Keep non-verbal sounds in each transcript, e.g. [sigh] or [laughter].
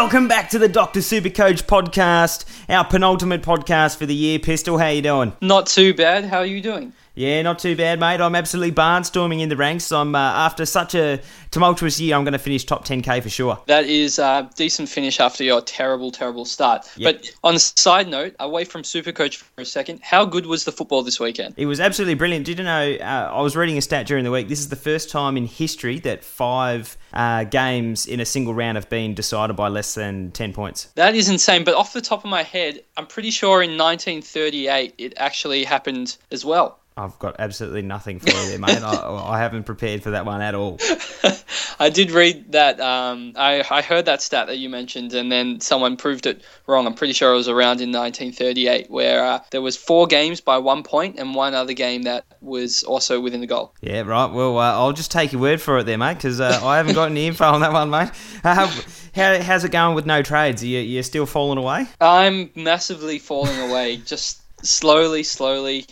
Welcome back to the Doctor Supercoach podcast, our penultimate podcast for the year. Pistol, how you doing? Not too bad. How are you doing? Yeah, not too bad, mate. I'm absolutely barnstorming in the ranks. I'm uh, after such a tumultuous year. I'm going to finish top 10k for sure. That is a decent finish after your terrible, terrible start. Yep. But on a side note, away from Supercoach for a second, how good was the football this weekend? It was absolutely brilliant. Did you know? Uh, I was reading a stat during the week. This is the first time in history that five uh, games in a single round have been decided by less than 10 points. That is insane. But off the top of my head, I'm pretty sure in 1938 it actually happened as well. I've got absolutely nothing for you there, mate. I, I, haven't prepared for that one at all. [laughs] I did read that. Um, I, I heard that stat that you mentioned, and then someone proved it wrong. I'm pretty sure it was around in 1938, where uh, there was four games by one point, and one other game that was also within the goal. Yeah, right. Well, uh, I'll just take your word for it there, mate, because uh, I haven't got any info on that one, mate. Uh, how, how's it going with no trades? Are you, you still falling away? I'm massively falling away. just slowly, slowly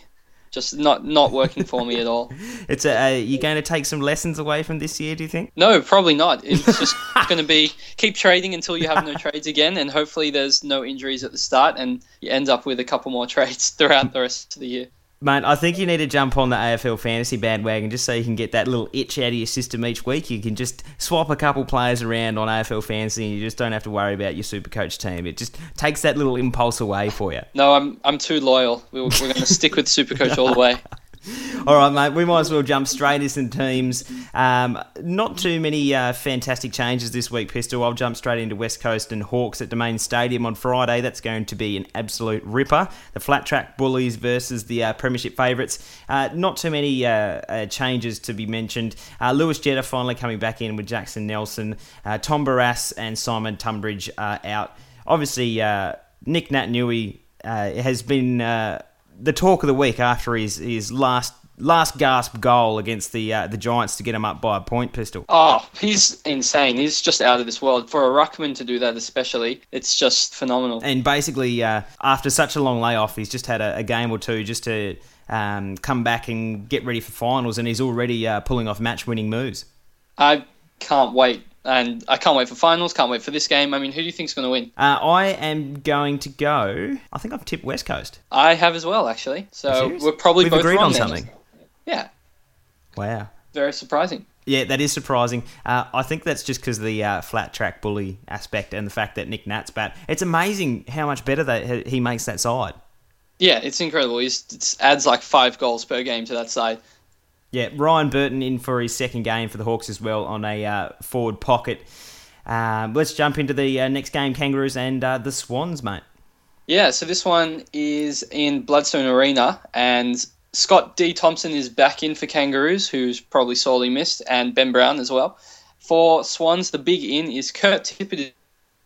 just not not working for me at all. [laughs] It's a, uh, you're going to take some lessons away from this year, do you think? No, probably not. It's [laughs] just going to be keep trading until you have no trades again, and hopefully there's no injuries at the start, and you end up with a couple more trades [laughs] throughout the rest of the year. Mate, I think you need to jump on the AFL fantasy bandwagon just so you can get that little itch out of your system each week. You can just swap a couple players around on AFL fantasy and you just don't have to worry about your super coach team. It just takes that little impulse away for you. No, I'm I'm too loyal. We're, we're going to stick with super coach all the way. [laughs] [laughs] All right, mate. We might as well jump straight into some teams. Um, not too many uh, fantastic changes this week, Pistol. I'll jump straight into West Coast and Hawks at Domain Stadium on Friday. That's going to be an absolute ripper. The flat track bullies versus the uh, Premiership favourites. Uh, not too many uh, uh, changes to be mentioned. Uh, Lewis Jetta finally coming back in with Jackson Nelson. Tom Barrass and Simon Tunbridge out. Obviously, Nick Naitanui has been the talk of the week after his his last last gasp goal against the uh, the Giants to get him up by a point pistol. Oh, he's insane. He's just out of this world. For a ruckman to do that, especially, it's just phenomenal. And basically, uh, after such a long layoff, he's just had a, a game or two just to um, come back and get ready for finals, and he's already uh, pulling off match winning moves. I can't wait and I can't wait for finals. Can't wait for this game. I mean, who do you think's going to win? Uh, I am going to go. I think I've tipped West Coast. I have as well, actually. So we're probably We've both agreed on something. Yeah. Wow. Very surprising. Yeah, that is surprising. Uh, I think that's just because the uh, flat track bully aspect and the fact that Nick Nat's bat. It's amazing how much better that he makes that side. Yeah, it's incredible. He adds like five goals per game to that side. Yeah, Ryan Burton in for his second game for the Hawks as well on a uh, forward pocket. Um, let's jump into the uh, next game, Kangaroos and uh, the Swans, mate. Yeah, so this one is in Blundstone Arena, and Scott D. Thompson is back in for Kangaroos, who's probably sorely missed, and Ben Brown as well. For Swans, the big in is Kurt Tippett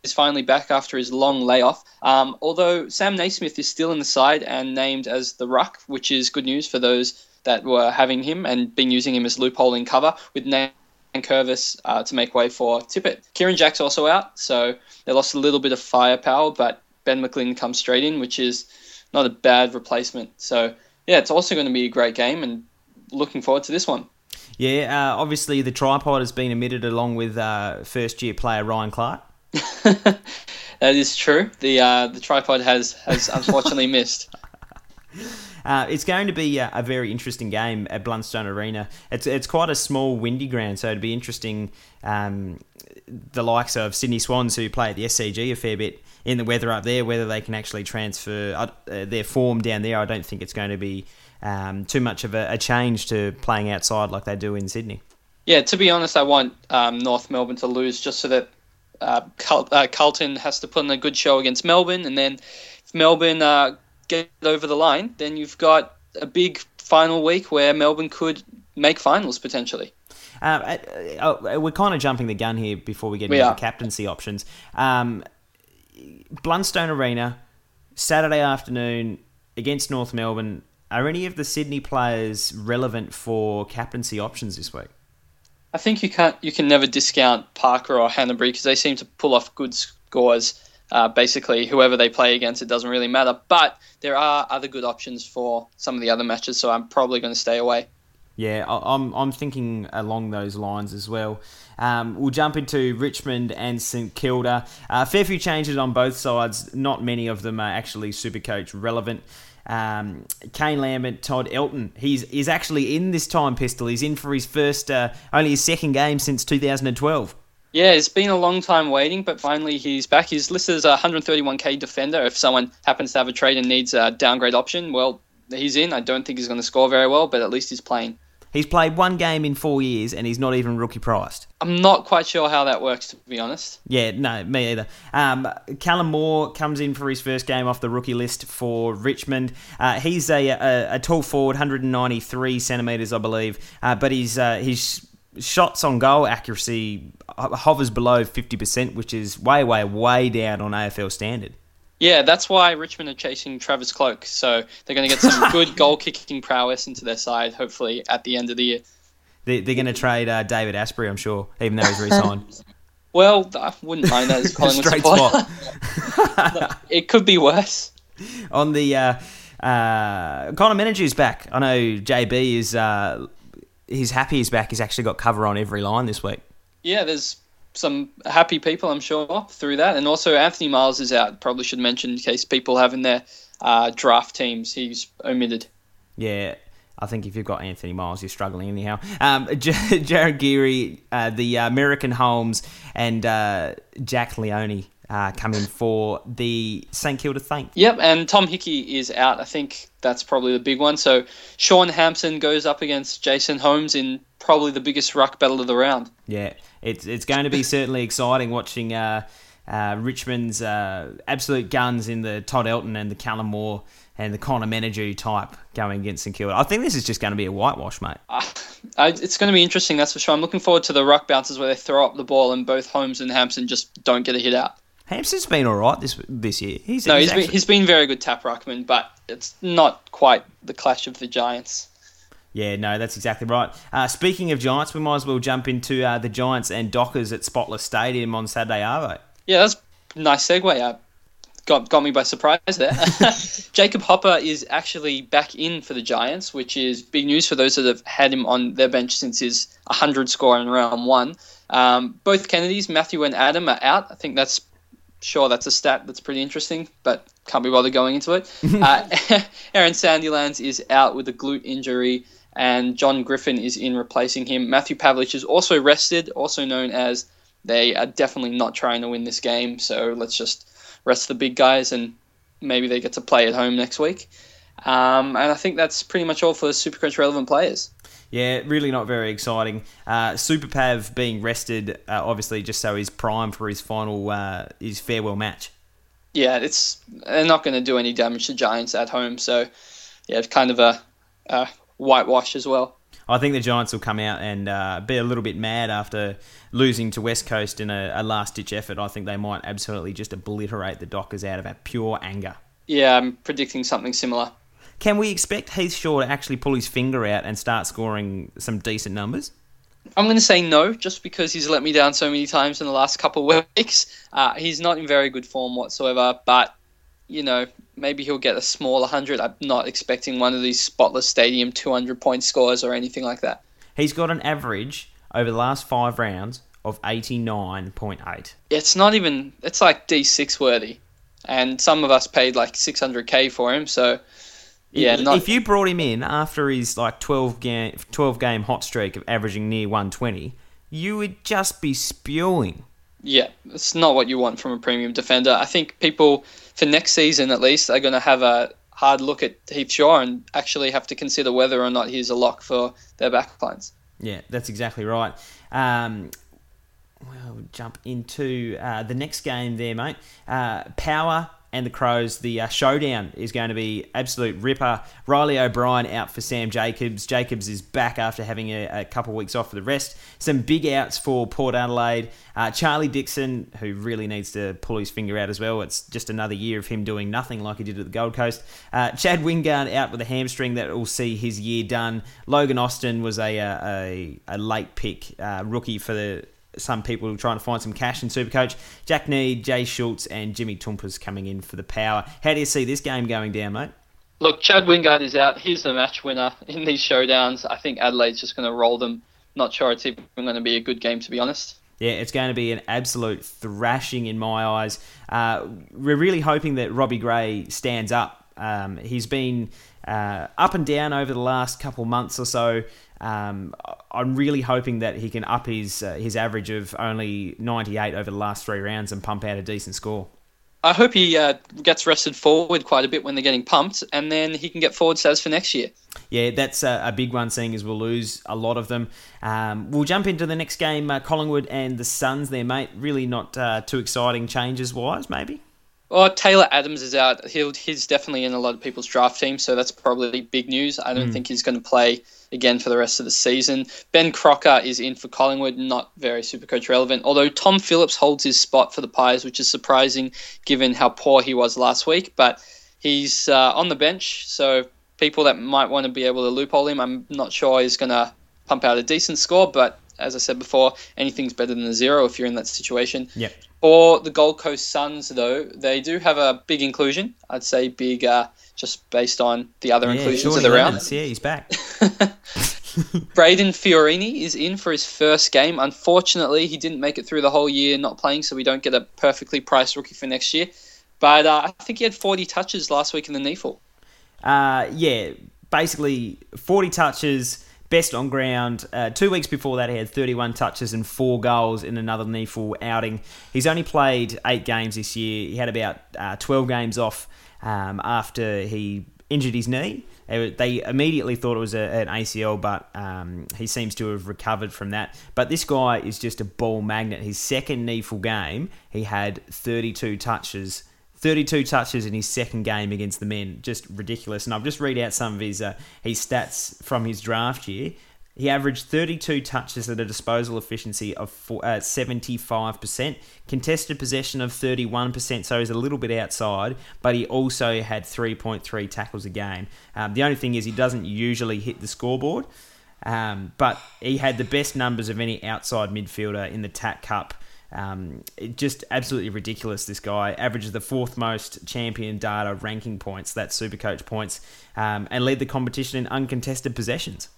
is finally back after his long layoff. Um, although Sam Naismith is still in the side and named as the ruck, which is good news for those that were having him and been using him as loophole in cover with Nan Curvis uh, to make way for Tippett. Kieran Jack's also out, so they lost a little bit of firepower, but Ben McGlynn comes straight in, which is not a bad replacement. So, yeah, it's also going to be a great game and looking forward to this one. Yeah, uh, obviously the tripod has been omitted along with uh, first year player Ryan Clarke. [laughs] [laughs] that is true. The uh, the tripod has has unfortunately missed. [laughs] Uh, it's going to be a, a, very interesting game at Blundstone Arena. It's it's quite a small, windy ground, so it'd be interesting. Um, the likes of Sydney Swans, who play at the SCG a fair bit in the weather up there, whether they can actually transfer uh, their form down there. I don't think it's going to be um, too much of a, a, change to playing outside like they do in Sydney. Yeah, to be honest, I want um, North Melbourne to lose just so that uh, uh Carlton has to put in a good show against Melbourne, and then if Melbourne uh, get over the line, then you've got a big final week where Melbourne could make finals potentially. Uh, uh, uh we're kind of jumping the gun here before we get we into are. the captaincy options. Um, Blundstone Arena, Saturday afternoon against North Melbourne. Are any of the Sydney players relevant for captaincy options this week? I think you can't. You can never discount Parker or Hannebery because they seem to pull off good scores uh, basically whoever they play against, it doesn't really matter. But there are other good options for some of the other matches, so I'm probably going to stay away. Yeah, I'm, I'm thinking along those lines as well. Um, we'll jump into Richmond and St Kilda. Uh, fair few changes on both sides. Not many of them are actually Supercoach relevant. Um, Kane Lambert, Todd Elton. He's he's actually in this time pistol. He's in for his first, uh, only his second game since 2012. Yeah, it's been a long time waiting, but finally he's back. He's listed as a 131k defender. If someone happens to have a trade and needs a downgrade option, well, he's in. I don't think he's going to score very well, but at least he's playing. He's played one game in four years, and he's not even rookie priced. I'm not quite sure how that works, to be honest. Yeah, no, me either. Um, Callum Moore comes in for his first game off the rookie list for Richmond. Uh, he's a, a, a, tall forward, 193 centimetres, I believe, uh, but he's uh, his shots on goal accuracy hovers below 50%, which is way, way, way down on AFL standard. Yeah, that's why Richmond are chasing Travis Cloke. So they're going to get some good [laughs] goal kicking prowess into their side, hopefully, at the end of the year. They, are going to trade uh, David Astbury, I'm sure, even though he's re signed. [laughs] well, I wouldn't mind that as [laughs] Collingwood Straight spot. it could be worse. On the. Uh, uh, Connor Menadue's back. I know JB is. Uh, he's happy he's back. He's actually got cover on every line this week. Yeah, there's some happy people, I'm sure, through that. And also, Anthony Miles is out. Probably should mention in case people have in their uh, draft teams. He's omitted. Yeah. I think if you've got Anthony Miles, you're struggling anyhow. Um, [laughs] Jarryn Geary, uh, the American Holmes, and uh, Jack Lonie uh, come in for the St Kilda Saints. Yep, and Tom Hickey is out. I think that's probably the big one. So Shaun Hampson goes up against Jason Holmes in probably the biggest ruck battle of the round. Yeah, it's it's going to be certainly exciting watching uh, uh, Richmond's uh, absolute guns in the Todd Elton and the Callum Moore and the Connor Menadue type going against St Kilda. I think this is just going to be a whitewash, mate. Uh, it's going to be interesting, that's for sure. I'm looking forward to the ruck bounces where they throw up the ball and both Holmes and Hampson just don't get a hit out. Hampson's been all right this this year. He's, no, he's, he's actually... been, he's been very good tap ruckman, but it's not quite the clash of the Giants. Yeah, no, that's exactly right. Uh, speaking of Giants, we might as well jump into uh, the Giants and Dockers at Spotless Stadium on Saturday Arvo. Yeah, that's a nice segue. Uh, got got me by surprise there. [laughs] Jacob Hopper is actually back in for the Giants, which is big news for those that have had him on their bench since his 100 score in round one. Um, both Kennedys, Matthew and Adam, are out. I think that's sure that's a stat that's pretty interesting, but can't be bothered going into it. [laughs] uh, [laughs] Aaron Sandilands is out with a glute injury and Jon Griffin is in replacing him. Matthew Pavlich is also rested, also known as they are definitely not trying to win this game, so let's just rest the big guys and maybe they get to play at home next week. Um, and I think that's pretty much all for Supercoach relevant players. Yeah, really not very exciting. Uh, Super Pav being rested, uh, obviously, just so he's prime for his final uh, his farewell match. Yeah, it's they're not going to do any damage to Giants at home, so yeah, it's kind of a, a whitewash as well. I think the Giants will come out and uh, be a little bit mad after losing to West Coast in a, a last ditch effort. I think they might absolutely just obliterate the Dockers out of pure anger. Yeah, I'm predicting something similar. Can we expect Heath Shaw to actually pull his finger out and start scoring some decent numbers? I'm going to say no, just because he's let me down so many times in the last couple of [laughs] weeks. Uh, he's not in very good form whatsoever, but you know, maybe he'll get a small 100. I'm not expecting one of these spotless stadium 200 point scores or anything like that. He's got an average over the last five rounds of 89.8. It's not even, it's like D6 worthy. And some of us paid like 600k for him, so yeah. If, not... if you brought him in after his like 12 game, 12 game hot streak of averaging near 120, you would just be spewing. Yeah, it's not what you want from a premium defender. I think people for next season at least are going to have a hard look at Heath Shaw and actually have to consider whether or not he's a lock for their backlines. Yeah, that's exactly right. Um, we'll jump into uh, the next game there, mate. Uh, Power and the Crows. The uh, showdown is going to be absolute ripper. Reilly O'Brien out for Sam Jacobs. Jacobs is back after having a, a couple of weeks off for the rest. Some big outs for Port Adelaide. Uh, Charlie Dixon, who really needs to pull his finger out as well. It's just another year of him doing nothing like he did at the Gold Coast. Uh, Chad Wingard out with a hamstring that will see his year done. Logan Austin was a, uh, a, a late pick uh, rookie for the some people trying to find some cash in Supercoach. Jack Neade, Jay Schulz, and Jimmy Toumpas coming in for the power. How do you see this game going down, mate? Look, Chad Wingard is out. He's the match winner in these showdowns. I think Adelaide's just going to roll them. Not sure it's even going to be a good game, to be honest. Yeah, it's going to be an absolute thrashing in my eyes. Uh, we're really hoping that Robbie Gray stands up. Um, he's been uh, up and down over the last couple months or so. Um, I'm really hoping that he can up his uh, his average of only 98 over the last three rounds and pump out a decent score. I hope he uh, gets rested forward quite a bit when they're getting pumped, and then he can get forward status for next year. Yeah, that's a, a, big one, seeing as we'll lose a lot of them. Um, we'll jump into the next game, uh, Collingwood and the Suns there, mate. Really not uh, too exciting changes wise, maybe? Well, Taylor Adams is out. He'll, he's definitely in a lot of people's draft teams, so that's probably big news. I don't mm. think he's going to play again for the rest of the season. Ben Crocker is in for Collingwood, not very super coach relevant. Although Tom Phillips holds his spot for the Pies, which is surprising given how poor he was last week. But he's uh, on the bench, so people that might want to be able to loophole him, I'm not sure he's going to pump out a decent score. But as I said before, anything's better than a zero if you're in that situation. Yep. For the Gold Coast Suns, though, they do have a big inclusion. I'd say big, uh, just based on the other yeah, inclusions of the round. Yeah, he's back. [laughs] [laughs] Brayden Fiorini is in for his first game. Unfortunately, he didn't make it through the whole year not playing, so we don't get a perfectly priced rookie for next year. But uh, I think he had 40 touches last week in the NEAFL. Uh, yeah, basically 40 touches best on ground. Uh, two weeks before that, he had 31 touches and four goals in another NEAFL outing. He's only played eight games this year. He had about uh, 12 games off um, after he injured his knee. They immediately thought it was a, an ACL, but um, he seems to have recovered from that. But this guy is just a ball magnet. His second NEAFL game, he had 32 touches 32 touches in his second game against the men, just ridiculous. And I'll just read out some of his uh, his stats from his draft year. He averaged 32 touches at a disposal efficiency of uh, 75%, contested possession of 31%, so he's a little bit outside, but he also had 3.3 tackles a game. Um, the only thing is, he doesn't usually hit the scoreboard, um, but he had the best numbers of any outside midfielder in the TAC Cup um, just absolutely ridiculous. This guy averages the fourth most champion data ranking points, that's Supercoach points, um, and lead the competition in uncontested possessions.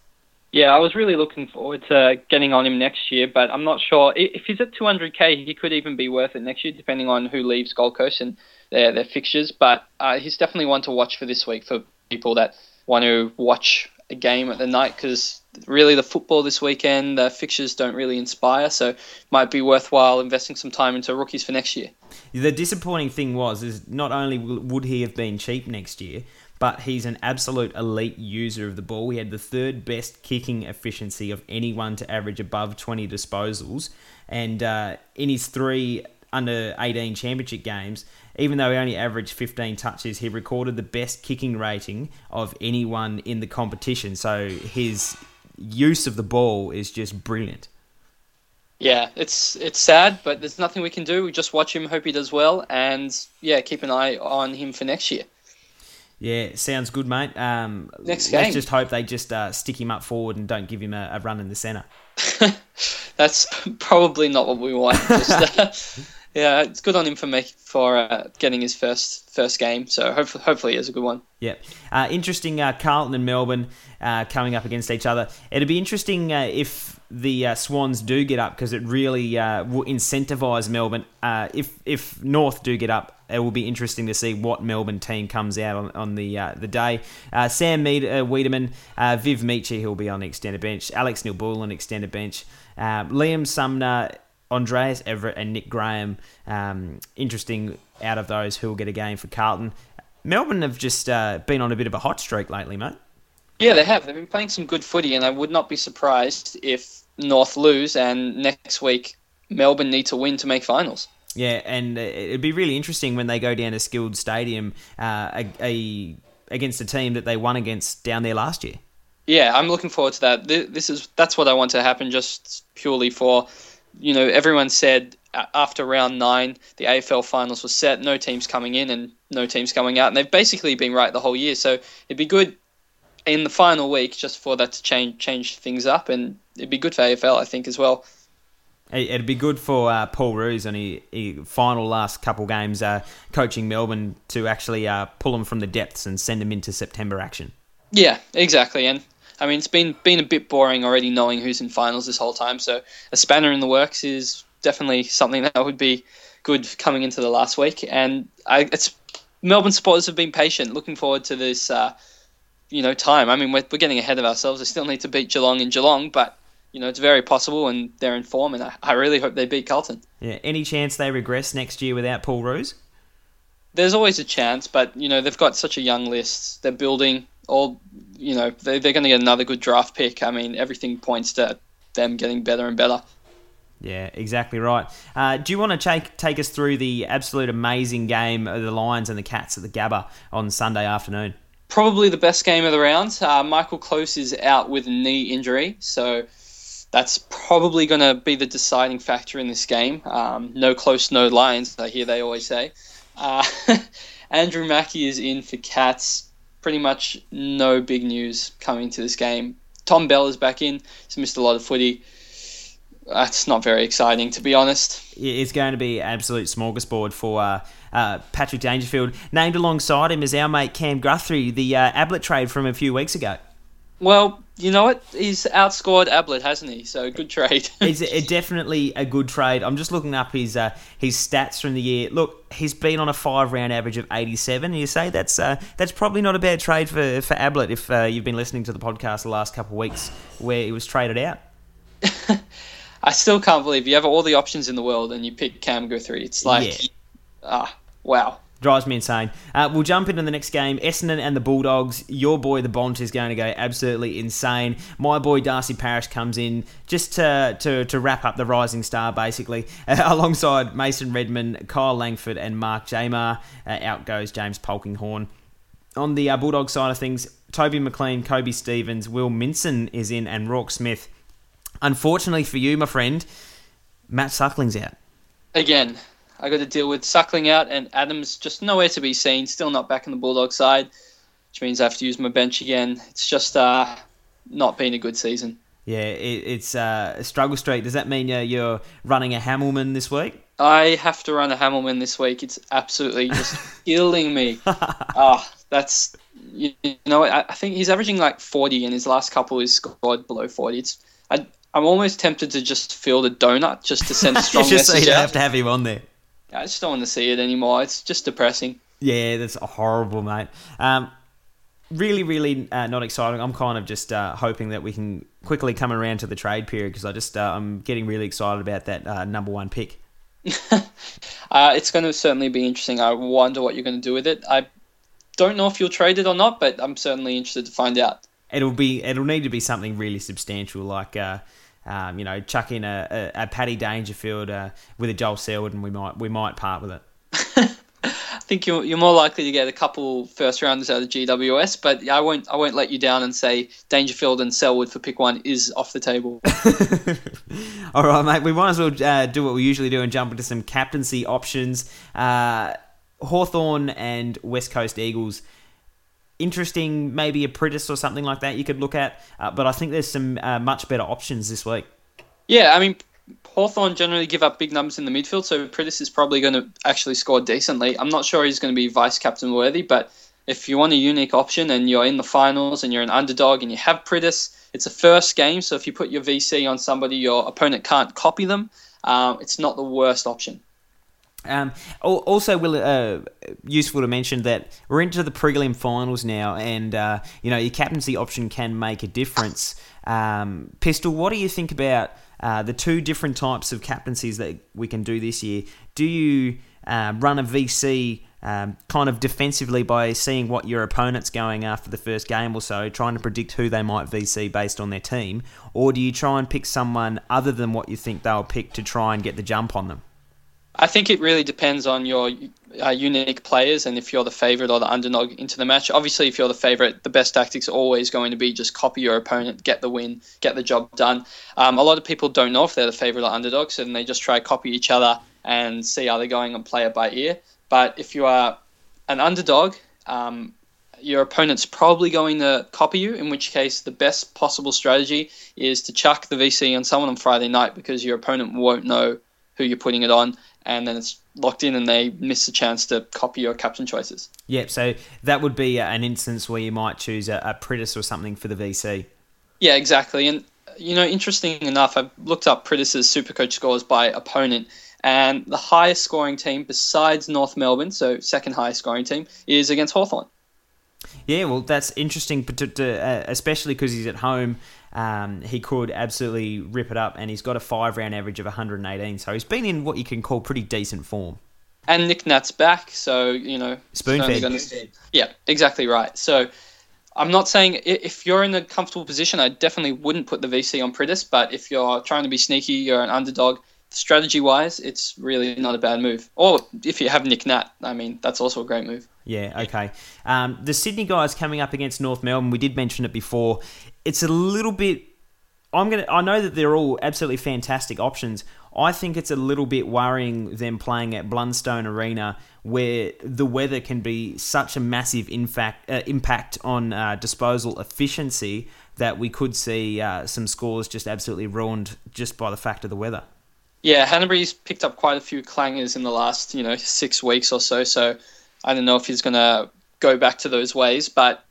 Yeah, I was really looking forward to getting on him next year, but I'm not sure if he's at 200k. He could even be worth it next year, depending on who leaves Gold Coast and their their fixtures. But uh, he's definitely one to watch for this week for people that want to watch a game at the night because really the football this weekend, the fixtures don't really inspire. So might be worthwhile investing some time into rookies for next year. The disappointing thing was is not only would he have been cheap next year, but he's an absolute elite user of the ball. He had the third best kicking efficiency of anyone to average above 20 disposals, and uh, in his three under 18 championship games, even though he only averaged 15 touches, he recorded the best kicking rating of anyone in the competition. So his use of the ball is just brilliant. Yeah, it's it's sad, but there's nothing we can do. We just watch him, hope he does well, and yeah, keep an eye on him for next year. Yeah, sounds good, mate. Um, Next game. Let's just hope they just uh, stick him up forward and don't give him a, a run in the centre. [laughs] That's probably not what we want. Just, uh, [laughs] [laughs] yeah, it's good on him for make, for uh, getting his first first game. So hopefully, hopefully, it's a good one. Yeah, uh, interesting. Uh, Carlton and Melbourne uh, coming up against each other. It'd be interesting uh, if the uh, Swans do get up because it really will incentivise Melbourne. if if North do get up, it will be interesting to see what Melbourne team comes out on, on the the day. Sam Mead, Weideman, Viv Michie, who'll be on the extended bench. Alex Neal-Bullen on extended bench. Liam Sumner Andrejs Everitt and Nick Graham, um, interesting out of those who will get a game for Carlton. Melbourne have just uh, been on a bit of a hot streak lately, mate. Yeah, they have. They've been playing some good footy, and I would not be surprised if North lose and next week Melbourne need to win to make finals. Yeah, and it'd be really interesting when they go down to Skilled Stadium uh, a, a, against a team that they won against down there last year. Yeah, I'm looking forward to that. This is that's what I want to happen, just purely for you know, everyone said after round nine, the AFL finals was set, no teams coming in and no teams coming out, and they've basically been right the whole year. So it'd be good in the final week just for that to change change things up, and it'd be good for AFL, I think, as well. It'd be good for uh, Paul Roos his, his, final last couple games uh, coaching Melbourne to actually uh, pull them from the depths and send them into September action. Yeah, exactly. And I mean, it's been been a bit boring already knowing who's in finals this whole time. So a spanner in the works is definitely something that would be good coming into the last week. And I, it's Melbourne supporters have been patient, looking forward to this. Uh, you know, time. I mean, we're, we're getting ahead of ourselves. They still need to beat Geelong in Geelong, but you know, it's very possible, and they're in form, and I, I really hope they beat Carlton. Yeah. Any chance they regress next year without Paul Roos? There's always a chance, but you know they've got such a young list. They're building all. You know they, they're going to get another good draft pick. I mean, everything points to them getting better and better. Yeah, exactly right. Uh, do you want to take take us through the absolute amazing game of the Lions and the Cats at the Gabba on Sunday afternoon? Probably the best game of the round. Uh, Michael Close is out with a knee injury, so that's probably going to be the deciding factor in this game. Um, no close, no Lions. I hear they always say. Uh, [laughs] Andrew Mackie is in for Cats. Pretty much no big news coming to this game. Tom Bell is back in. He's missed a lot of footy. That's not very exciting, to be honest. It's going to be absolute smorgasbord for uh, uh, Patrick Dangerfield. Named alongside him is our mate Cam Guthrie, the uh, Ablett trade from a few weeks ago. Well, you know what? He's outscored Ablett, hasn't he? So good trade. [laughs] it's a, definitely a good trade. I'm just looking up his uh, his stats from the year. Look, he's been on a five round average of 87. You say that's uh, that's probably not a bad trade for for Ablett if uh, you've been listening to the podcast the last couple of weeks where he was traded out. [laughs] I still can't believe you have all the options in the world and you pick Cam Guthrie. It's like, yeah. ah, wow drives me insane. Uh, we'll jump into the next game. Essendon and the Bulldogs. Your boy, the Bont, is going to go absolutely insane. My boy, Darcy Parish, comes in just to, to, to wrap up the rising star, basically, uh, [laughs] alongside Mason Redman, Kyle Langford, and Mark Jamar. Uh, out goes James Polkinghorne. On the uh, Bulldog side of things, Toby McLean, Kobe Stevens, Will Minson is in, and Roarke Smith. Unfortunately for you, my friend, Matt Suckling's out. Again, I got to deal with Suckling out and Adams just nowhere to be seen. Still not back in the Bulldog side, which means I have to use my bench again. It's just uh, not been a good season. Yeah, it, it's uh, a struggle street. Does that mean uh, you're running a Hamilman this week? I have to run a Hamilman this week. It's absolutely just [laughs] killing me. Ah, oh, that's you know I, I think he's averaging like 40, and his last couple is scored below 40. It's I, I'm almost tempted to just fill the donut just to send a [laughs] strong just message. So you have to have him on there. I just don't want to see it anymore. It's just depressing. Yeah, that's horrible, mate. Um, really, really uh, not exciting. I'm kind of just uh, hoping that we can quickly come around to the trade period because I just uh, I'm getting really excited about that uh, number one pick. [laughs] Uh, it's going to certainly be interesting. I wonder what you're going to do with it. I don't know if you'll trade it or not, but I'm certainly interested to find out. It'll be it'll need to be something really substantial, like uh, um, you know, chuck in a, a, a Paddy Dangerfield uh, with a Joel Selwood, and we might we might part with it. [laughs] I think you're, you're more likely to get a couple first rounders out of GWS, but I won't I won't let you down and say Dangerfield and Selwood for pick one is off the table. [laughs] All right, mate. We might as well uh, do what we usually do and jump into some captaincy options. Uh, Hawthorn and West Coast Eagles interesting, maybe a Priddis or something like that you could look at. Uh, but I think there's some uh, much better options this week. Yeah, I mean, Hawthorn generally give up big numbers in the midfield, so Priddis is probably going to actually score decently. I'm not sure he's going to be vice captain worthy, but if you want a unique option and you're in the finals and you're an underdog and you have Priddis, it's a first game, so if you put your VC on somebody, your opponent can't copy them. Um, it's not the worst option. Um, also, will uh, useful to mention that we're into the prelim finals now, and uh, you know your captaincy option can make a difference. Um, Pistol, what do you think about uh, the two different types of captaincies that we can do this year? Do you uh, run a VC um, kind of defensively by seeing what your opponent's going after the first game or so, trying to predict who they might VC based on their team, or do you try and pick someone other than what you think they'll pick to try and get the jump on them? I think it really depends on your uh, unique players and if you're the favorite or the underdog into the match. Obviously, if you're the favorite, the best tactics are always going to be just copy your opponent, get the win, get the job done. Um, a lot of people don't know if they're the favorite or underdog, so then they just try copy each other and see how they're going and play it by ear. But if you are an underdog, um, your opponent's probably going to copy you, in which case the best possible strategy is to chuck the VC on someone on Friday night because your opponent won't know who you're putting it on, and then it's locked in and they miss the chance to copy your captain choices. Yep, so that would be an instance where you might choose a, a Priddis or something for the VC. Yeah, exactly. And, you know, interesting enough, I've looked up Priddis's Supercoach scores by opponent, and the highest scoring team besides North Melbourne, so second highest scoring team, is against Hawthorn. Yeah, well, that's interesting, uh, especially because he's at home. Um, he could absolutely rip it up, and he's got a five round average of 118. So he's been in what you can call pretty decent form. And Nick Nat's back, so you know, spoon. Gonna... Yeah, exactly right. So I'm not saying if you're in a comfortable position, I definitely wouldn't put the VC on Priddis. But if you're trying to be sneaky, you're an underdog. Strategy wise, it's really not a bad move. Or if you have Nick Nat, I mean, that's also a great move. Yeah, okay. Um, the Sydney guys coming up against North Melbourne, we did mention it before. It's a little bit. I'm gonna. I know that they're all absolutely fantastic options. I think it's a little bit worrying them playing at Blundstone Arena, where the weather can be such a massive infact, uh, impact on uh, disposal efficiency that we could see uh, some scores just absolutely ruined just by the fact of the weather. Yeah, Hannebery's picked up quite a few clangers in the last, you know, six weeks or so. So I don't know if he's going to go back to those ways, but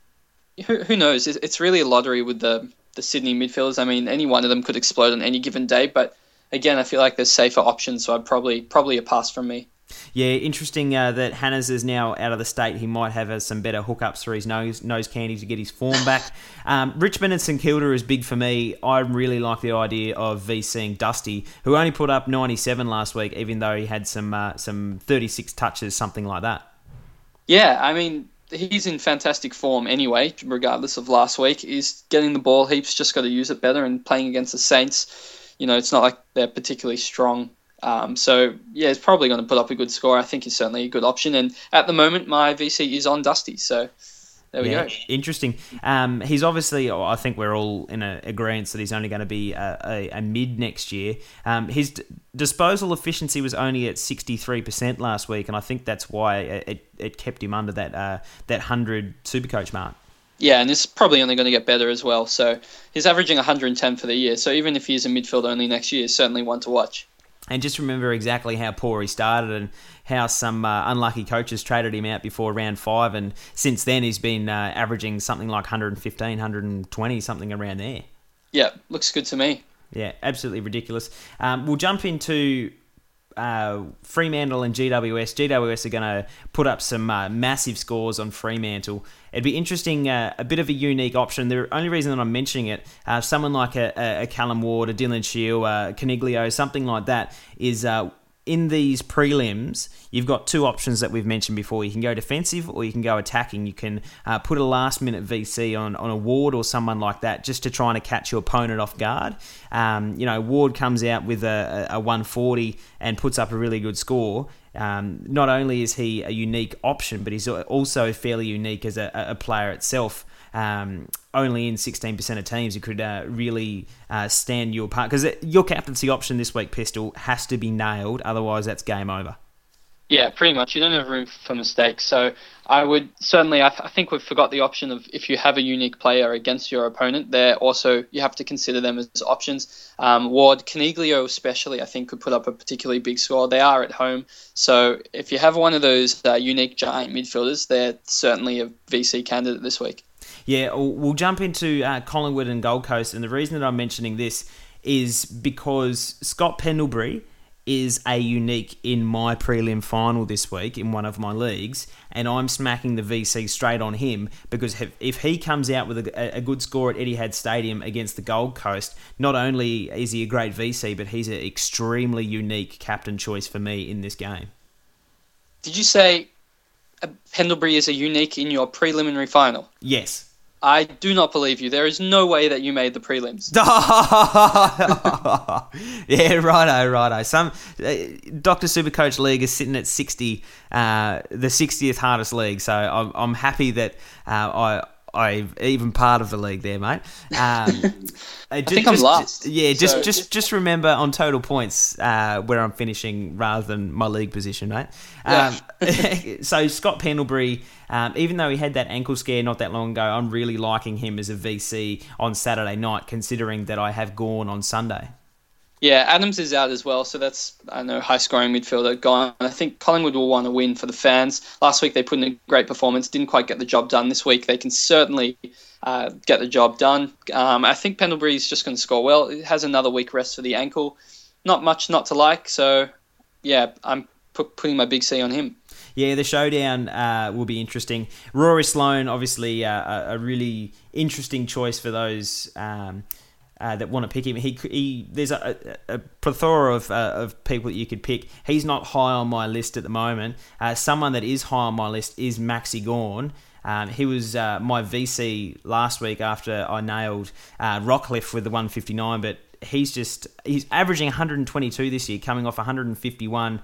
who, who knows? It's really a lottery with the the Sydney midfielders. I mean, any one of them could explode on any given day, but again, I feel like there's safer options, so I'd probably probably a pass from me. Yeah, interesting uh, that Hannes is now out of the state. He might have uh, some better hookups for his nose nose candy to get his form back. [laughs] Um, Richmond and St Kilda is big for me. I really like the idea of VCing Dusty, who only put up 97 last week, even though he had some uh, some 36 touches, something like that. Yeah, I mean, he's in fantastic form anyway, regardless of last week. He's getting the ball heaps, just got to use it better. And playing against the Saints, you know, it's not like they're particularly strong. Um, so yeah, he's probably going to put up a good score. I think he's certainly a good option. And at the moment, my VC is on Dusty. So there we yeah, go. Interesting. Um, he's obviously, oh, I think we're all in a agreement that he's only going to be a, a, a mid next year. Um, his d- disposal efficiency was only at 63% last week, and I think that's why it, it kept him under that uh, that 100 Supercoach mark. Yeah, and it's probably only going to get better as well. So he's averaging 110 for the year. So even if he's a midfield only next year, certainly one to watch. And just remember exactly how poor he started and how some uh, unlucky coaches traded him out before round five. And since then, he's been uh, averaging something like 115, 120, something around there. Yeah, looks good to me. Yeah, absolutely ridiculous. Um, we'll jump into uh, Fremantle and GWS. GWS are going to put up some uh, massive scores on Fremantle. It'd be interesting, uh, a bit of a unique option. The only reason that I'm mentioning it, uh, someone like a, a, Callan Ward, a Dylan Shiel, uh, Coniglio, something like that, is uh, in these prelims, you've got two options that we've mentioned before. You can go defensive or you can go attacking. You can uh, put a last minute VC on, on a Ward or someone like that just to try and catch your opponent off guard. Um, you know, Ward comes out with a, a 140 and puts up a really good score. Um, not only is he a unique option, but he's also fairly unique as a, a player itself um, only in 16% of teams, you could uh, really uh, stand you apart. Because your captaincy option this week, Pistol, has to be nailed. Otherwise, that's game over. Yeah, pretty much. You don't have room for mistakes. So I would certainly, I, th- I, think we've forgot the option of if you have a unique player against your opponent, there also you have to consider them as options. Um, Ward, Coniglio especially, I think could put up a particularly big score. They are at home, so if you have one of those uh, unique giant midfielders, they're certainly a VC candidate this week. Yeah, we'll jump into uh, Collingwood and Gold Coast, and the reason that I'm mentioning this is because Scott Pendlebury is a unique in my prelim final this week in one of my leagues, and I'm smacking the VC straight on him because if he comes out with a, a good score at Etihad Stadium against the Gold Coast, not only is he a great VC, but he's an extremely unique captain choice for me in this game. Did you say Pendlebury is a unique in your preliminary final? Yes. I do not believe you. There is no way that you made the prelims. [laughs] yeah, righto, righto. Some uh, Doctor Supercoach League is sitting at sixty, uh, the sixtieth hardest league. So I'm, I'm happy that uh, I I even part of the league there, mate. Um, [laughs] I think I'm last. Yeah, just so. just just remember on total points uh, where I'm finishing rather than my league position, mate. Um, yeah. [laughs] so Scott Pendlebury, um, even though he had that ankle scare not that long ago, I'm really liking him as a VC on Saturday night, considering that I have Gawn on Sunday. Yeah, Adams is out as well, so that's I know high scoring midfielder gone. I think Collingwood will want to win for the fans. Last week they put in a great performance, didn't quite get the job done. This week they can certainly uh, get the job done. Um, I think Pendlebury is just going to score well. It has another week rest for the ankle. Not much not to like, so yeah, I'm putting my big C on him. Yeah, the showdown uh, will be interesting. Rory Sloane, obviously, uh, a, a, really interesting choice for those. Um, uh, that want to pick him. He, he there's a, a, a plethora of, uh, of people that you could pick. He's not high on my list at the moment. Uh, someone that is high on my list is Maxi Gawn. Um, he was uh, my VC last week after I nailed uh, Rockliff with the 159, but he's just he's averaging 122 this year, coming off 151,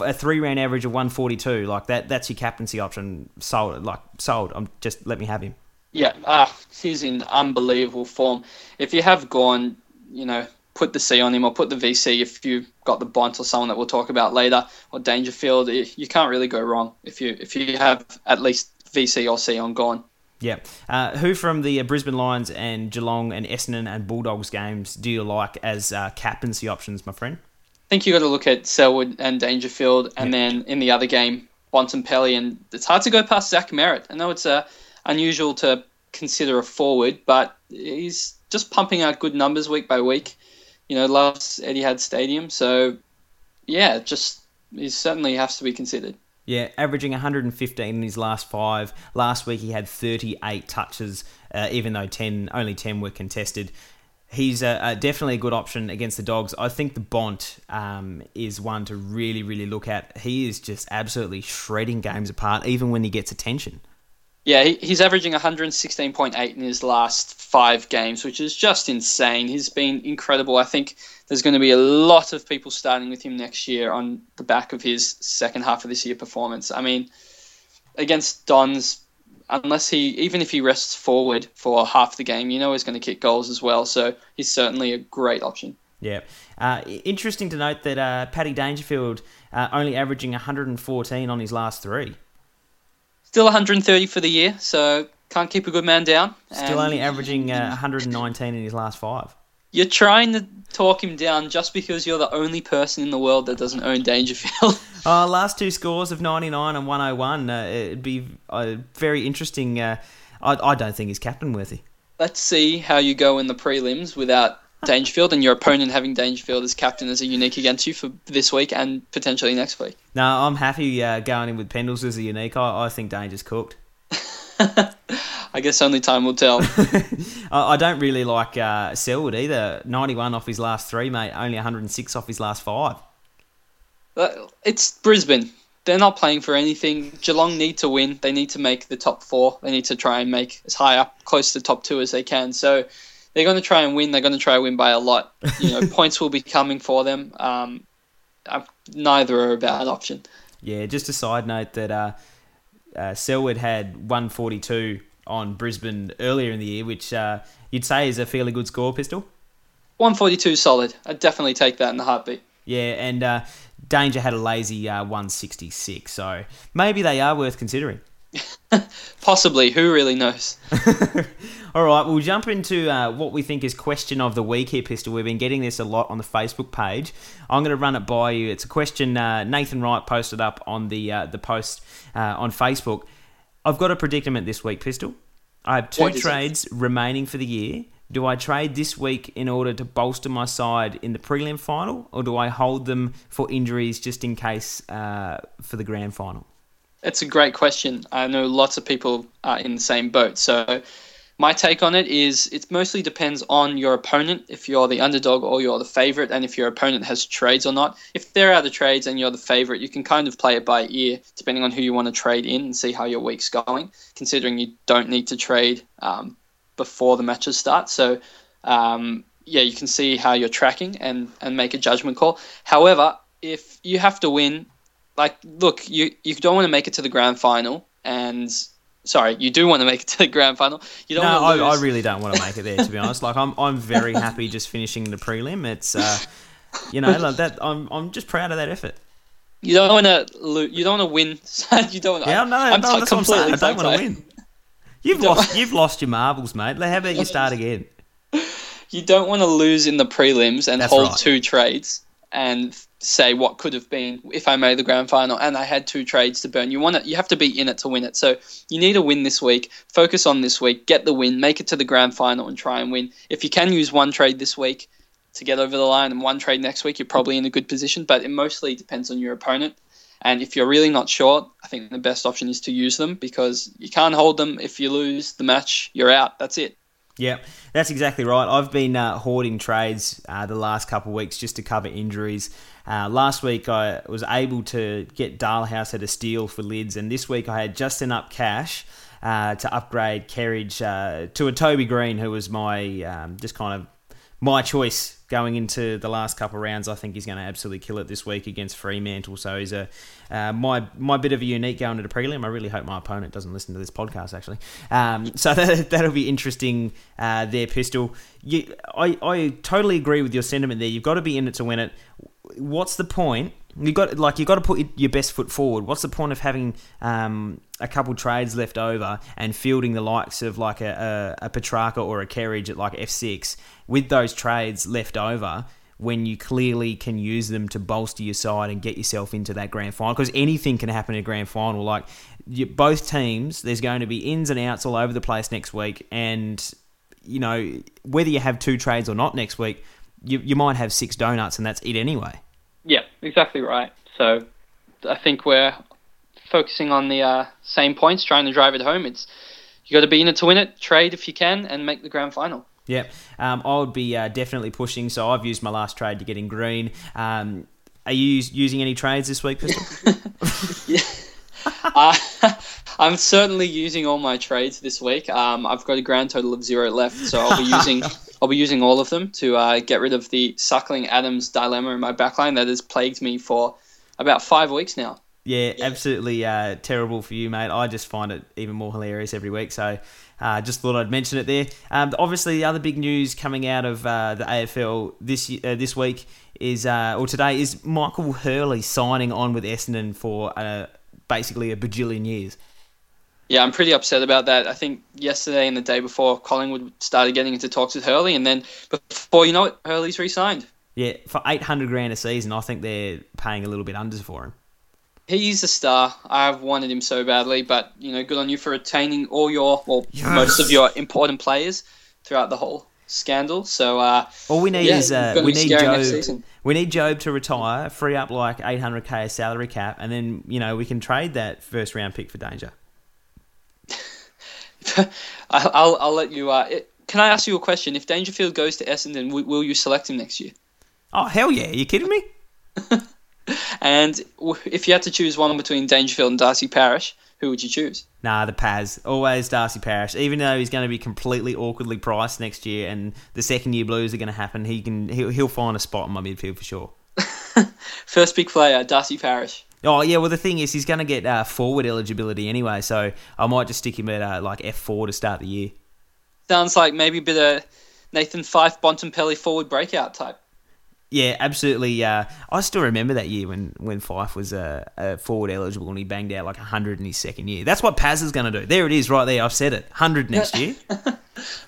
a three round average of 142. Like that, that's your captaincy option. Sold, like sold. I'm just let me have him. Yeah, ah, he's in unbelievable form. If you have Gawn, you know, put the C on him or put the VC if you've got the Bont or someone that we'll talk about later or Dangerfield. You can't really go wrong if you if you have at least VC or C on Gawn. Yeah. Uh, who from the Brisbane Lions and Geelong and Essendon and Bulldogs games do you like as uh, captaincy options, my friend? I think you got to look at Selwood and Dangerfield, and yeah. then in the other game, Bontempelli, and it's hard to go past Zach Merrett. I know it's a unusual to consider a forward, but he's just pumping out good numbers week by week. You know, loves Etihad Stadium, so yeah, just he certainly has to be considered. Yeah, averaging 115 in his last five. Last week he had 38 touches, uh, even though 10 only 10 were contested. He's a, a definitely a good option against the Dogs. I think the Bont um, is one to really, really look at. He is just absolutely shredding games apart, even when he gets attention. Yeah, he's averaging 116.8 in his last five games, which is just insane. He's been incredible. I think there's going to be a lot of people starting with him next year on the back of his second half of this year performance. I mean, against Dons, unless he, even if he rests forward for half the game, you know he's going to kick goals as well. So he's certainly a great option. Yeah. Uh, interesting to note that uh, Paddy Dangerfield uh, only averaging 114 on his last three. Still 130 for the year, so can't keep a good man down. Still only averaging uh, 119 in his last five. You're trying to talk him down just because you're the only person in the world that doesn't own Dangerfield. [laughs] uh, last two scores of 99 and 101. Uh, it'd be uh, very interesting. Uh, I, I don't think he's captain worthy. Let's see how you go in the prelims without Dangerfield and your opponent having Dangerfield as captain as a unique against you for this week and potentially next week. No, I'm happy uh, going in with Pendles as a unique. I, I think Danger's cooked. [laughs] I guess only time will tell. [laughs] I don't really like uh, Selwood either. 91 off his last three, mate. Only 106 off his last five. It's Brisbane. They're not playing for anything. Geelong need to win. They need to make the top four. They need to try and make as high up, close to the top two as they can. So they're going to try and win. They're going to try and win by a lot. You know, [laughs] points will be coming for them. Um, neither are a bad option. Yeah, just a side note that uh, uh, Selwood had 142 on Brisbane earlier in the year, which uh, you'd say is a fairly good score, Pistol. 142 solid. I'd definitely take that in the heartbeat. Yeah, and uh, Danger had a lazy uh, 166, so maybe they are worth considering. [laughs] Possibly. Who really knows? [laughs] All right, we'll jump into uh, what we think is question of the week here, Pistol. We've been getting this a lot on the Facebook page. I'm going to run it by you. It's a question uh, Nathan Wright posted up on the uh, the post uh, on Facebook. I've got a predicament this week, Pistol. I have two trades remaining for the year. Do I trade this week in order to bolster my side in the prelim final, or do I hold them for injuries just in case uh, for the grand final? It's a great question. I know lots of people are in the same boat. So, my take on it is it mostly depends on your opponent, if you're the underdog or you're the favorite, and if your opponent has trades or not. If there are the trades and you're the favorite, you can kind of play it by ear, depending on who you want to trade in and see how your week's going, considering you don't need to trade um, before the matches start. So, um, yeah, you can see how you're tracking and, and make a judgment call. However, if you have to win like, look, you you don't want to make it to the grand final and sorry, you do want to make it to the grand final. You don't. No, I. I really don't want to make it there. To be honest, like I'm, I'm very happy just finishing the prelim. It's, uh, you know, like that. I'm, I'm just proud of that effort. You don't want to lose. You don't want to win. [laughs] you don't. Yeah, no, I'm no, that's what I'm saying. I don't want to win. [laughs] You've don't- lost, you've lost your marbles, mate. How about you start [laughs] again? You don't want to lose in the prelims and That's hold right. two trades and say what could have been if I made the grand final and I had two trades to burn. You want it. You have to be in it to win it. So you need a win this week. Focus on this week. Get the win. Make it to the grand final and try and win. If you can use one trade this week to get over the line and one trade next week, you're probably in a good position. But it mostly depends on your opponent. And if you're really not sure, I think the best option is to use them because you can't hold them. If you lose the match, you're out. That's it. Yeah, that's exactly right. I've been uh, hoarding trades uh, the last couple of weeks just to cover injuries. Uh, last week I was able to get Dahlhaus at a steal for lids, and this week I had just enough cash uh, to upgrade Kerridge uh, to a Toby Greene, who was my um, just kind of my choice going into the last couple of rounds. I think he's going to absolutely kill it this week against Fremantle. So he's a uh, my my bit of a unique going to the prelim. I really hope my opponent doesn't listen to this podcast actually. Um, [laughs] so that, that'll be interesting. Uh, there, pistol. You, I I totally agree with your sentiment there. You've got to be in it to win it. What's the point? You got like you got to put your best foot forward. What's the point of having um, a couple trades left over and fielding the likes of like a, a, a Petracca or a Kerridge at like F six with those trades left over when you clearly can use them to bolster your side and get yourself into that grand final? Because anything can happen in a grand final. Like you, both teams, there's going to be ins and outs all over the place next week, and you know whether you have two trades or not next week, you you might have six donuts and that's it anyway. Yeah, exactly right. So I think we're focusing on the uh, same points, trying to drive it home. It's you got to be in it to win it. Trade if you can, and make the grand final. Yep, um, I would be uh, definitely pushing. So I've used my last trade to get in Greene. Um, are you using any trades this week, Pistol? [laughs] uh, [laughs] [laughs] I'm certainly using all my trades this week. Um, I've got a grand total of zero left, so I'll be using I'll be using all of them to uh, get rid of the Suckling Adams dilemma in my backline that has plagued me for about five weeks now. Yeah, absolutely uh, terrible for you, mate. I just find it even more hilarious every week. So, uh, just thought I'd mention it there. Um, obviously, the other big news coming out of uh, the AFL this uh, this week is, uh, or today, is Michael Hurley signing on with Essendon for uh, basically a bajillion years. Yeah, I'm pretty upset about that. I think yesterday and the day before, Collingwood started getting into talks with Hurley, and then before you know it, Hurley's re-signed. Yeah, for eight hundred grand a season, I think they're paying a little bit under for him. He's a star. I've wanted him so badly, but you know, good on you for retaining all your, well, Yes. most of your important players throughout the whole scandal. So, uh, All we need yeah, is uh, we need scary Jobe. We need Jobe to retire, free up like 800k salary cap, and then you know we can trade that first round pick for Danger. [laughs] I'll, I'll let you. Uh, it, can I ask you a question? If Dangerfield goes to Essendon, w- will you select him next year? Oh hell yeah! Are you kidding me? [laughs] And w- if you had to choose one between Dangerfield and Darcy Parish, who would you choose? Nah, the Paz. Always Darcy Parish. Even though he's going to be completely awkwardly priced next year and the second year blues are going to happen, he can he'll, he'll find a spot in my midfield for sure. [laughs] First big player, Darcy Parish. Oh yeah, well the thing is he's going to get uh, forward eligibility anyway, so I might just stick him at uh, like F four to start the year. Sounds like maybe a bit of Nathan Fyfe, Bontempelli forward breakout type. Yeah, absolutely. Uh, I still remember that year when, when Fife was uh, uh, forward eligible and he banged out like 100 in his second year. That's what Paz is going to do. There it is, right there. I've said it. 100 next year. [laughs] All right,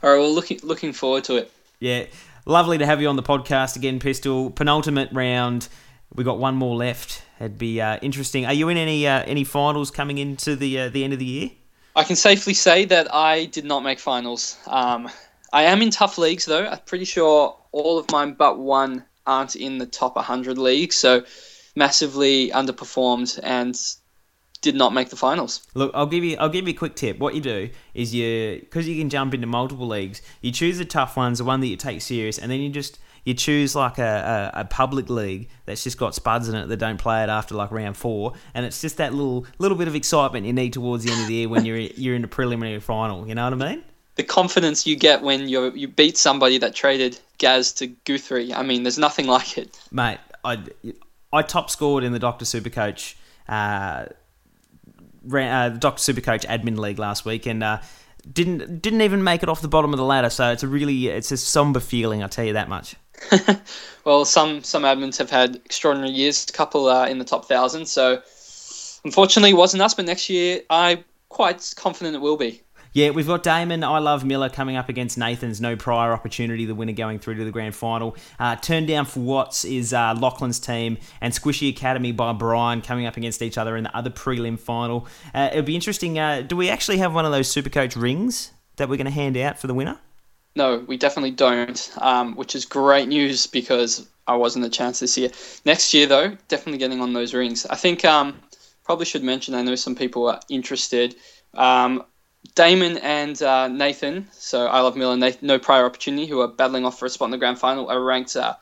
well, looking looking forward to it. Yeah, lovely to have you on the podcast again, Pistol. Penultimate round. We got one more left. It'd be uh, interesting. Are you in any uh, any finals coming into the uh, the end of the year? I can safely say that I did not make finals. Um, I am in tough leagues though. I'm pretty sure all of mine but one aren't in the top 100 league, so massively underperformed and did not make the finals. Look, I'll give you I'll give you a quick tip. What you do is you because you can jump into multiple leagues. You choose the tough ones, the one that you take serious, and then you just you choose like a, a, a public league that's just got spuds in it that don't play it after like round four, and it's just that little little bit of excitement you need towards the end of the year when you're [laughs] you're in the preliminary final. You know what I mean? The confidence you get when you you beat somebody that traded Gaz to Guthrie. I mean, there's nothing [laughs] like it. mate. I I top scored in the Doctor Supercoach uh, uh, Doctor Supercoach Admin League last week and. Uh, didn't didn't even make it off the bottom of the ladder, so it's a really it's a somber feeling. I'll tell you that much. [laughs] well, some some admins have had extraordinary years. A couple uh, in the top thousand. So unfortunately, it wasn't us. But next year, I'm quite confident it will be. Yeah, we've got Damon, I Love Miller coming up against Nathan's no prior opportunity, the winner going through to the grand final. Uh, turned down for Watts is uh, Lachlan's team, and Squishy Academy by Brian coming up against each other in the other prelim final. Uh, it'll be interesting. Uh, do we actually have one of those Supercoach rings that we're going to hand out for the winner? No, we definitely don't, um, which is great news because I wasn't a chance this year. Next year, though, definitely getting on those rings. I think um, probably should mention, I know some people are interested. Um, Damon and uh, Nathan, so I Love Miller Nathan, No Prior Opportunity, who are battling off for a spot in the grand final, are ranked uh,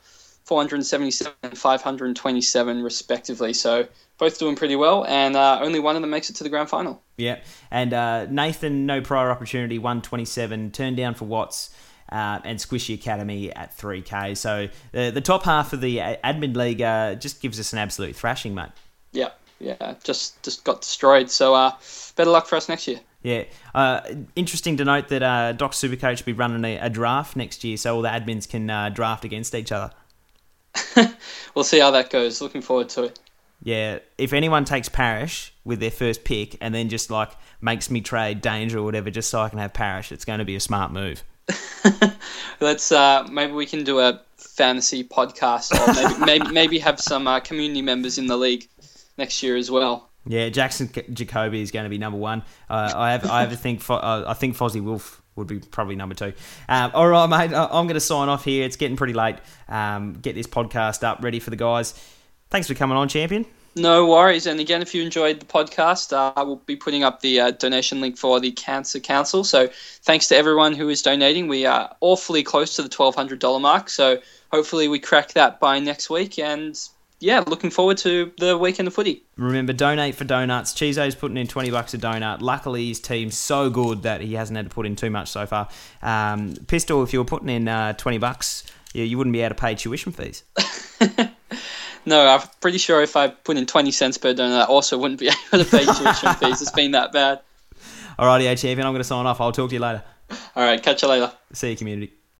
477 and 527 respectively. So both doing pretty well, and uh, only one of them makes it to the grand final. Yeah, and uh, Nathan, No Prior Opportunity, 127, turned down for Watts. Uh, and Squishy Academy at 3K. So the, the top half of the admin league uh, just gives us an absolute thrashing, mate. Yeah, yeah, just just got destroyed. So better luck for us next year. Yeah. Uh, interesting to note that uh, Doc Supercoach will be running a, a, draft next year, so all the admins can uh, draft against each other. [laughs] we'll see how that goes. Looking forward to it. Yeah. If anyone takes Parish with their first pick and then just like makes me trade Danger or whatever just so I can have Parish, it's going to be a smart move. [laughs] Let's uh, maybe we can do a fantasy podcast or maybe [laughs] maybe, maybe have some uh, community members in the league next year as well. Yeah, Jackson Jacoby is going to be number one. Uh, I have, I have a think, uh, I think Fozzie Wolf would be probably number two. Um, all right, mate. I'm going to sign off here. It's getting pretty late. Um, get this podcast up, ready for the guys. Thanks for coming on, champion. No worries. And again, if you enjoyed the podcast, uh, I will be putting up the uh, donation link for the Cancer Council. So thanks to everyone who is donating. We are awfully close to the $1,200 mark. So hopefully we crack that by next week. And yeah, looking forward to the weekend of footy. Remember, donate for donuts. Chizo's putting in 20 bucks a donut. Luckily, his team's so good that he hasn't had to put in too much so far. Um, Pistol, if you were putting in uh, 20 bucks, you, you wouldn't be able to pay tuition fees. [laughs] no, I'm pretty sure if I put in 20 cents per donut, I also wouldn't be [laughs] able to pay tuition [laughs] fees. It's been that bad. Alrighty, champion. I'm going to sign off. I'll talk to you later. All right, catch you later. See you, community.